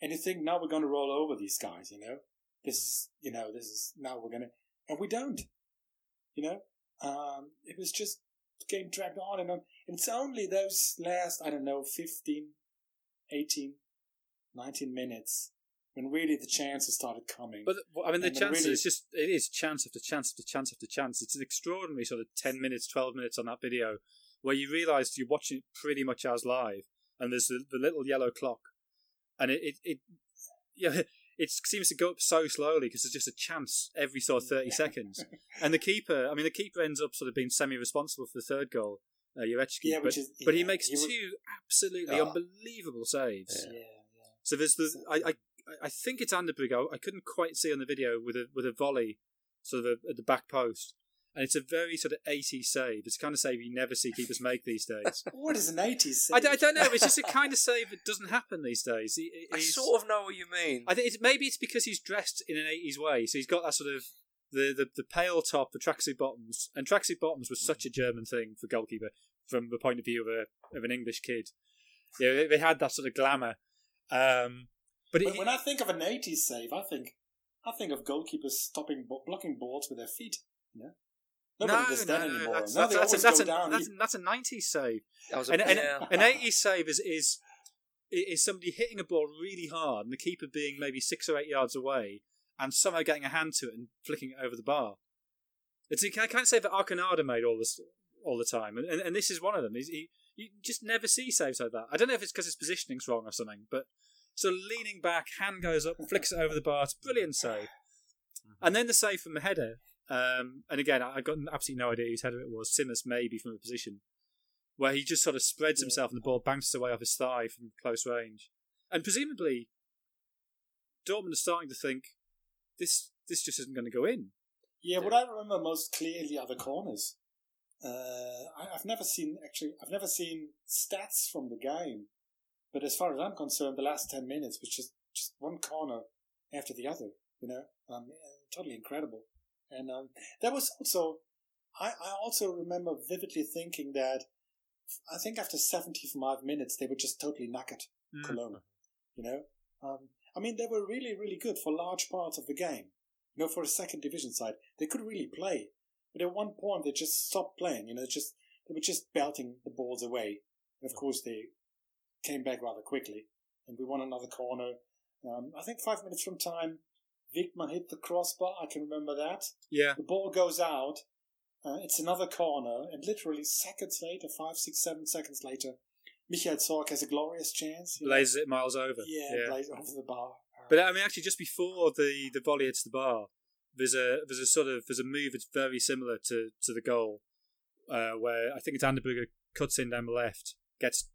And you think now we're going to roll over these guys, you know? This is, you know, this is, now we're going to, and we don't. You know? Um, it was just, game dragged on and on. And it's only those last, I don't know, 15, 18, 19 minutes when really the chances started coming. But I mean, the chances really- it's just it is chance after chance after chance after chance. It's an extraordinary sort of ten minutes, twelve minutes on that video where you realise you're watching it pretty much as live, and there's the, the little yellow clock, and it it, it yeah. It seems to go up so slowly because there's just a chance every sort of 30 seconds. And the keeper, I mean, the keeper ends up sort of being semi responsible for the third goal, uh, Jarecki. yeah, but, is, but he yeah, makes was- two absolutely Oh. unbelievable saves. Yeah, yeah. So there's the I I, I think it's Anderbrugge. I, I couldn't quite see on the video with a with a volley, sort of at the back post, and it's a very sort of 80s save. It's the kind of save you never see keepers make these days. What is an 80s I, don't- I don't know. It's just a kind of save that doesn't happen these days. He, I sort of know what you mean. I think it's, maybe it's because he's dressed in an 80s way, so he's got that sort of the the, the pale top, the tracksuit bottoms, and tracksuit bottoms was such a German thing for goalkeeper from the point of view of a of an English kid. Yeah, they, they had that sort of glamour. Um, but When, it, when I think of an 80s save, I think I think of goalkeepers stopping blocking balls with their feet. You know? Nobody does that anymore. That's, now that's, they that's, always a, that's, go a, down. that's, that's a 90s save. That was a, And, and yeah. an 80s save is, is is somebody hitting a ball really hard and the keeper being maybe six or eight yards away and somehow getting a hand to it and flicking it over the bar. It's a kind of save that Arconada made all this all the time, and, and, and this is one of them. He's, he, you just never see saves like that. I don't know if it's because his positioning's wrong or something, but so leaning back, hand goes up, flicks it over the bar. It's a brilliant save. Mm-hmm. And then the save from the header. Um, and again, I I got absolutely no idea whose header it was. Simmes maybe from a position where he just sort of spreads Yeah. himself and the ball bounces away off his thigh from close range. And presumably, Dortmund are starting to think this this just isn't going to go in. Yeah, what I remember most clearly are the corners. Uh, I, I've never seen actually. I've never seen stats from the game, but as far as I'm concerned, the last ten minutes was just just one corner after the other. You know, um, totally incredible. And um, there was also, I, I also remember vividly thinking that I think after 75 minutes they were just totally knackered. Mm. Cologne. You know, um, I mean, they were really, really good for large parts of the game. You know, for a second division side, they could really play, but at one point they just stopped playing. You know, just they were just belting the balls away, and of course they came back rather quickly, and we won another corner. Um, I think five minutes from time, Wegmann hit the crossbar. I can remember that. Yeah, The ball goes out. Uh, it's another corner, and literally seconds later, five, six, seven seconds later, Michael Zorc has a glorious chance. blazes it miles over. Yeah, blaze over the bar. But I mean, actually, just before the, the volley hits the bar, there's a there's a sort of there's a move that's very similar to, to the goal, uh, where I think it's Anderbrugge cuts in down the left, gets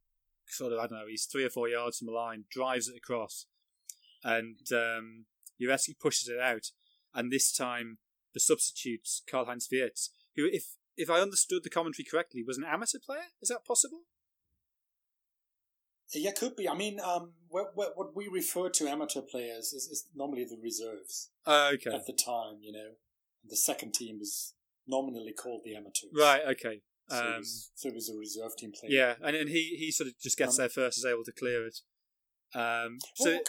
sort of I don't know, he's three or four yards from the line, drives it across, and um, Jarecki pushes it out, and this time the substitutes Karl Heinz Wirtz, who if if I understood the commentary correctly, was an amateur player. Is that possible? Yeah, could be. I mean, um, what, what, what we refer to amateur players is, is normally the reserves Uh, okay, at the time, you know. The second team is nominally called the amateurs. right. Okay. So, Um, was, so it a reserve team player. Yeah, and, and he, he sort of just gets Um, there first, is able to clear it. Um, so Well,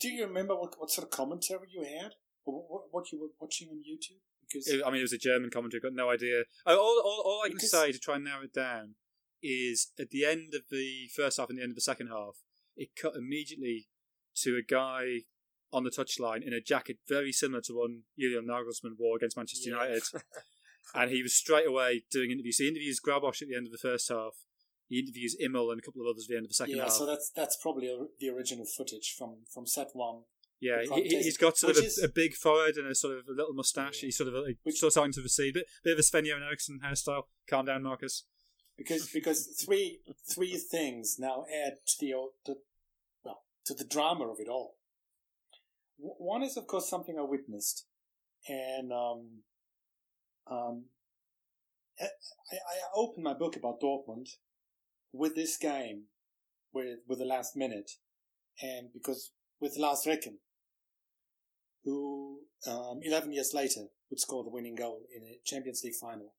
do you remember what, what sort of commentary you had? Or what, what you were watching on YouTube? Because I mean, it was a German commentary. Got no idea. All, all, all I can Because- say to try and narrow it down is at the end of the first half and the end of the second half, it cut immediately to a guy on the touchline in a jacket very similar to one Julian Nagelsmann wore against Manchester Yeah. United, and he was straight away doing interviews. He interviews Grabosch at the end of the first half. He interviews Immel and a couple of others at the end of the second yeah, half. so that's that's probably a, the original footage from from set one. yeah, he, he's got sort of a, is- a big forehead and a sort of a little moustache. Yeah. He's sort of like, Which- sort of starting to recede. Bit, bit of a Sven Göran Eriksson hairstyle. Calm down, Marcus. because because three three things now add to the the, well to the drama of it all. One is of course something I witnessed, and um, um, I, I opened my book about Dortmund with this game, with with the last minute, and because with Lars Ricken, who um, eleven years later would score the winning goal in a Champions League final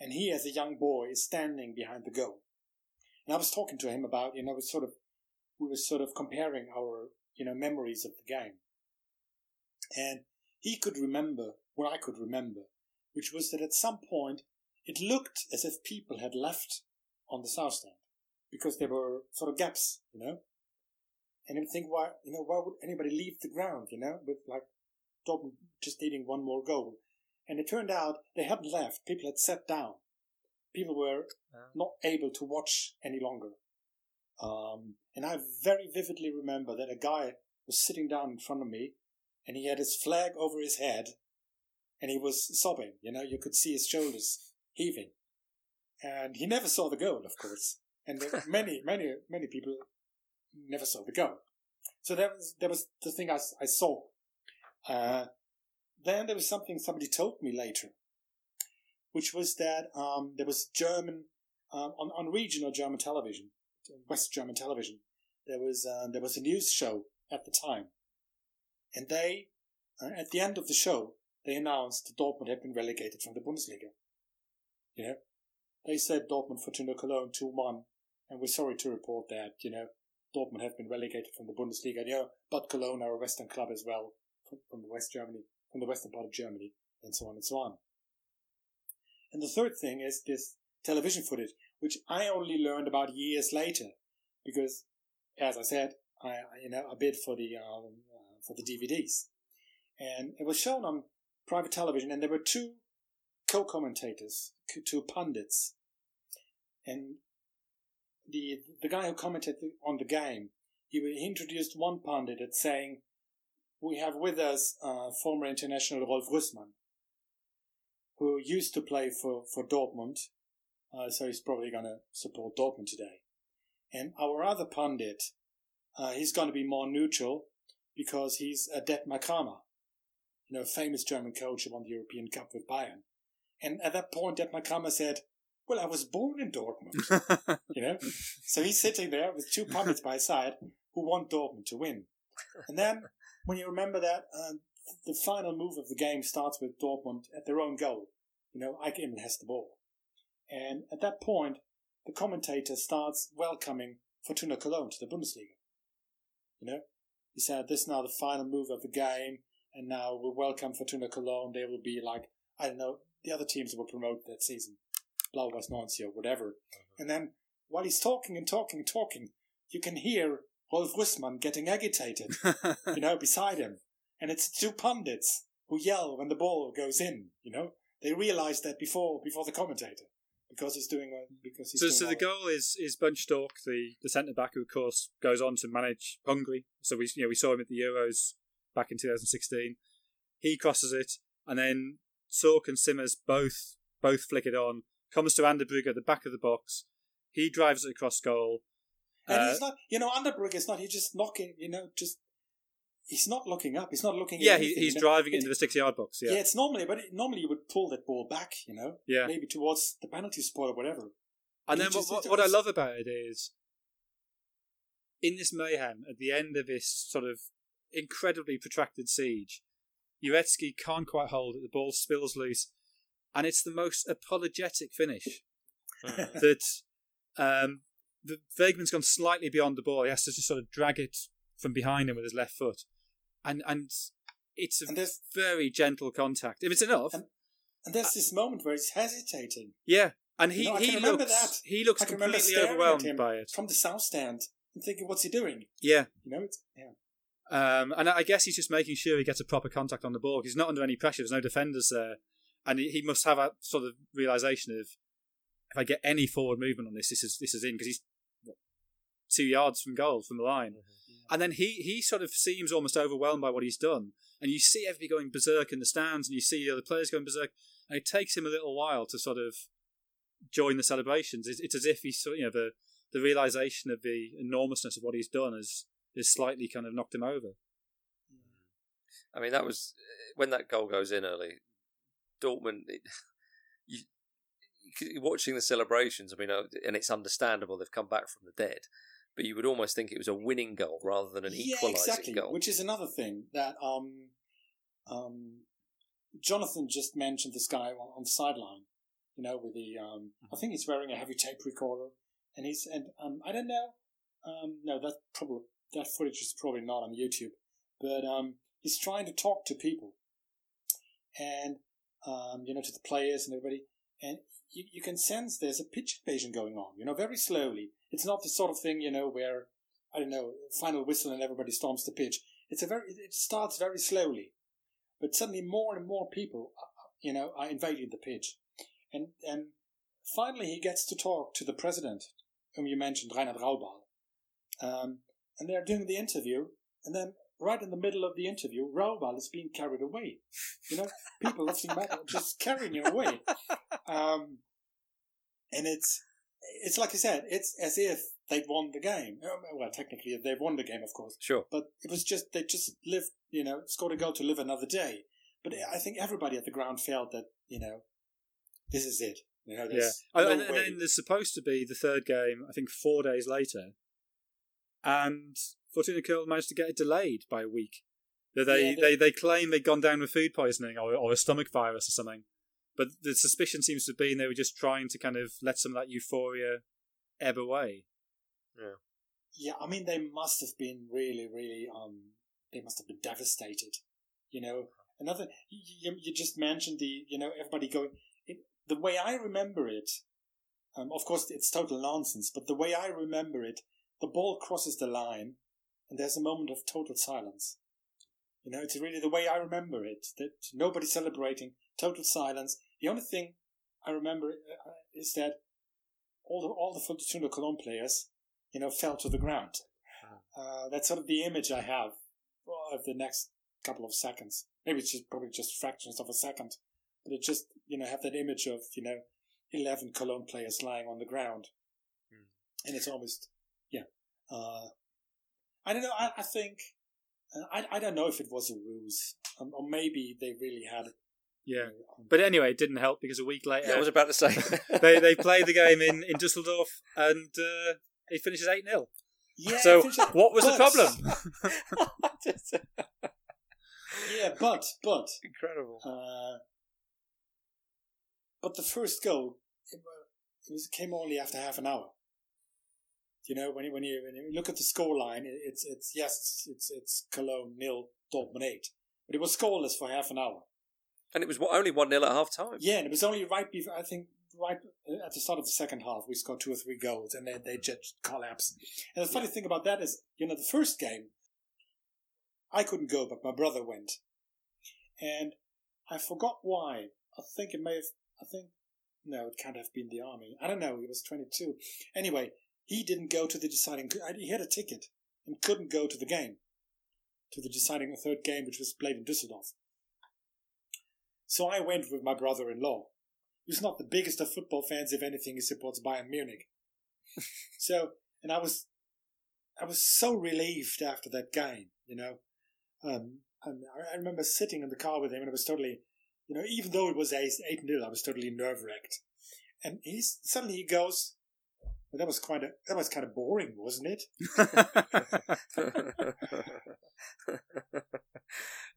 and he as a young boy is standing behind the goal. And I was talking to him about, you know, we sort of, we were sort of comparing our, you know, memories of the game. And he could remember what I could remember, which was that at some point it looked as if people had left on the south stand because there were sort of gaps, you know. And you would think, why, you know, why would anybody leave the ground, you know, with like Dortmund just needing one more goal? And it turned out they hadn't left. People had sat down. People were not able to watch any longer. Um, and I very vividly remember that a guy was sitting down in front of me and he had his flag over his head and he was sobbing. You know, you could see his shoulders heaving. And he never saw the goal, of course. And many, many, many people never saw the goal. So that was, that was the thing I saw. Uh, then there was something somebody told me later, which was that um, there was German um, on on regional German television, West German television. There was uh, there was a news show at the time, and they uh, at the end of the show they announced that Dortmund had been relegated from the Bundesliga. You know, they said Dortmund Fortuna Cologne two one, and we're sorry to report that you know Dortmund have been relegated from the Bundesliga. You know, but Cologne are a Western club as well from, from the West Germany, from the western part of Germany, and so on and so on. And the third thing is this television footage, which I only learned about years later, because, as I said, I I, you know I bid for the um, uh, for the DVDs, and it was shown on private television, and there were two co-commentators, two pundits, and the the guy who commented on the game, he, introduced one pundit as saying, "We have with us uh, former international Rolf Rüssmann, who used to play for for Dortmund, uh, so he's probably going to support Dortmund today. And our other pundit, uh, he's going to be more neutral because he's a Dettmar Cramer, you know, famous German coach who won the European Cup with Bayern. And at that point, Dettmar Cramer said, "Well, I was born in Dortmund." you know. So he's sitting there with two pundits by his side who want Dortmund to win. And then when you remember that uh, the final move of the game starts with Dortmund at their own goal. You know, Eike has the ball. And at that point, the commentator starts welcoming Fortuna Cologne to the Bundesliga. You know, he said, this is now the final move of the game, and now we'll welcome Fortuna Cologne. They will be like, I don't know, the other teams that were promoted that season, Blau-Weiß Nancy or whatever. Uh-huh. And then while he's talking and talking and talking, you can hear Rolf Rüssmann getting agitated, you know, beside him. And it's two pundits who yell when the ball goes in, you know. They realize that before before the commentator because he's doing because he's So, so the goal is is Bunch the, the centre back, who of course goes on to manage Hungary. So we you know we saw him at the Euros back in 2016. He crosses it, and then Zorc and Simmes both both flick it on. Comes to Anderbrugge at the back of the box. He drives it across goal. And Uh, he's not, you know, Anderbrugge is not. He's just knocking, you know, just he's not looking up. He's not looking. yeah, anything, he's you know. driving it into the six yard box. Yeah. Yeah, it's normally, but it, normally you would pull that ball back, you know, yeah. maybe towards the penalty spot or whatever. And He then what, just- what, what I love about it is, in this mayhem, at the end of this sort of incredibly protracted siege, Jarecki can't quite hold it. The ball spills loose, and it's the most apologetic finish that um, the Wegmann's gone slightly beyond the ball. He has to just sort of drag it from behind him with his left foot, and and it's a And very gentle contact. If it's enough, And- and there's this moment where he's hesitating yeah. And he, I he looks that. he looks I can remember completely overwhelmed by it. from the south stand and thinking, "What's he doing?" Yeah, You know, it's, yeah. Um, and I guess he's just making sure he gets a proper contact on the ball because he's not under any pressure. There's no defenders there. and he, he must have a sort of realization of if I get any forward movement on this, this is this is in because he's what, two yards from goal from the line, and then he he sort of seems almost overwhelmed by what he's done, and you see everybody going berserk in the stands, and you see the other players going berserk, and it takes him a little while to sort of join the celebrations. It's, it's as if he's you know the the realization of the enormousness of what he's done has has slightly kind of knocked him over. I mean, that was when that goal goes in early. Dortmund, it, you, you- watching the celebrations. I mean, uh, and it's understandable they've come back from the dead, but you would almost think it was a winning goal rather than an yeah, equalising exactly. goal. Which is another thing that um, um, Jonathan just mentioned. This guy on, on the sideline, you know, with the um, I think he's wearing a heavy tape recorder, and he's and um, I don't know. Um, no, that's probably that footage is probably not on YouTube, but um, he's trying to talk to people, and um, you know, to the players and everybody, and you, you can sense there's a pitch invasion going on. You know, very slowly. It's not the sort of thing you know where I don't know final whistle and everybody storms the pitch. It's a very it starts very slowly, but suddenly more and more people, uh, you know, are invading the pitch, and and finally he gets to talk to the president, whom you mentioned, Reinhard Rauball, um, and they're doing the interview, and then right in the middle of the interview, Rauball is being carried away. You know, people lifting him up, just carrying him away, um, and it's it's like I said, it's as if they'd won the game. Um, Well, technically they've won the game, of course, Sure. but it was just they just lived, you know, scored a goal to live another day. But I think everybody at the ground felt that you know, this is it. You know, Yeah, there's and, and then there's supposed to be the third game. I think four days later, and Fortuna Köln managed to get it delayed by a week. That they, Yeah, they, they claim they'd gone down with food poisoning or, or a stomach virus or something, but the suspicion seems to be they were just trying to kind of let some of that euphoria ebb away. Yeah. Yeah, I mean, they must have been really, really, um, they must have been devastated. You know, another, you, you just mentioned the, you know, everybody going, it, the way I remember it, um, of course, it's total nonsense, but the way I remember it, the ball crosses the line and there's a moment of total silence. You know, it's really the way I remember it, that nobody celebrating, total silence. The only thing I remember uh, is that all the, all the Fortuna Cologne players, you know, fell to the ground. Uh, that's sort of the image I have of the next couple of seconds. Maybe it's just probably just fractions of a second, but it just you know have that image of you know eleven Cologne players lying on the ground, and it's almost. Uh, I don't know. I, I think uh, I I don't know if it was a ruse, um, or maybe they really had. Yeah, um, but anyway, it didn't help because a week later Yeah, I was about to say. they they played the game in in Dusseldorf and uh, it finishes eight 0 yeah. So I what was the problem? Yeah, but but Incredible. Uh, but the first goal, it, it was came only after half an hour. You know, when you when you when you look at the score line, it's it's yes, it's it's, it's Cologne nil, Dortmund eight, but it was scoreless for half an hour. And it was only 1 0 at half time. Yeah, and it was only right before I think right at the start of the second half we scored two or three goals, and they they just collapsed. And the funny thing about that is, you know, the first game, I couldn't go, but my brother went, and I forgot why. I think it may have. I think no, it can't have been the army. I don't know. He was twenty two. Anyway, he didn't go to the deciding. He had a ticket and couldn't go to the game, to the deciding third game, which was played in Düsseldorf. So I went with my brother-in-law, who's not the biggest of football fans. If anything, he supports Bayern Munich. so, and I was, I was so relieved after that game. You know, um, and I- remember sitting in the car with him, and I was totally, you know, even though it was eight eight nil, I was totally nerve wracked. And he's suddenly he goes, well, "That was quite a, that was kind of boring, wasn't it?"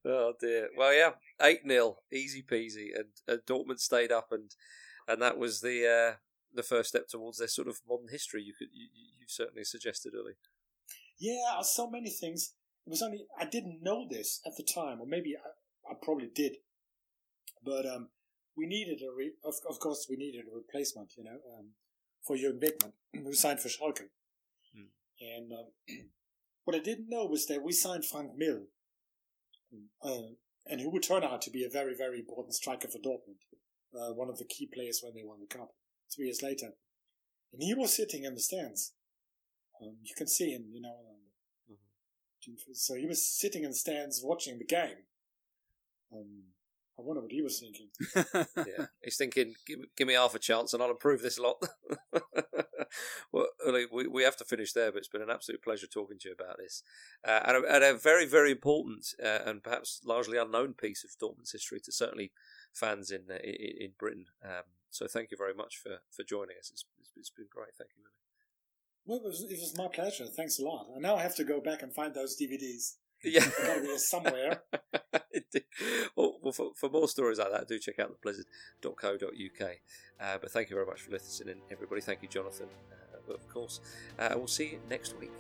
oh dear. Well, yeah, eight 0 easy peasy, and, and Dortmund stayed up, and and that was the uh, the first step towards their sort of modern history. You could you, you you certainly suggested early. Yeah, so many things. It was only I didn't know this at the time, or maybe I, I probably did, but um, we needed a re- of, of course we needed a replacement, you know, um, for Jürgen Wegmann, who signed for Schalke. Hmm. And um, what I didn't know was that we signed Frank Mill, uh, and who would turn out to be a very, very important striker for Dortmund, uh, one of the key players when they won the cup three years later. And he was sitting in the stands. Um, you can see him, you know. Um, mm-hmm. So he was sitting in the stands watching the game. Um, I wonder what he was thinking. yeah, he's thinking, give, give, me half a chance and I'll improve this a lot. well, we, we have to finish there, but it's been an absolute pleasure talking to you about this. Uh, and, a, and, a, very, very important uh, and perhaps largely unknown piece of Dortmund's history to certainly fans in uh, in, in, Britain. Um, so thank you very much for, for joining us. It's, it's been great. Thank you, Uli. Well, it was, it was my pleasure. Thanks a lot. And now I have to go back and find those DVDs. Yeah, got to be somewhere. well, well for, for, more stories like that, do check out theblizzard.co.uk. Uh, but thank you very much for listening, everybody. Thank you, Jonathan, uh, of course. Uh, we'll see you next week.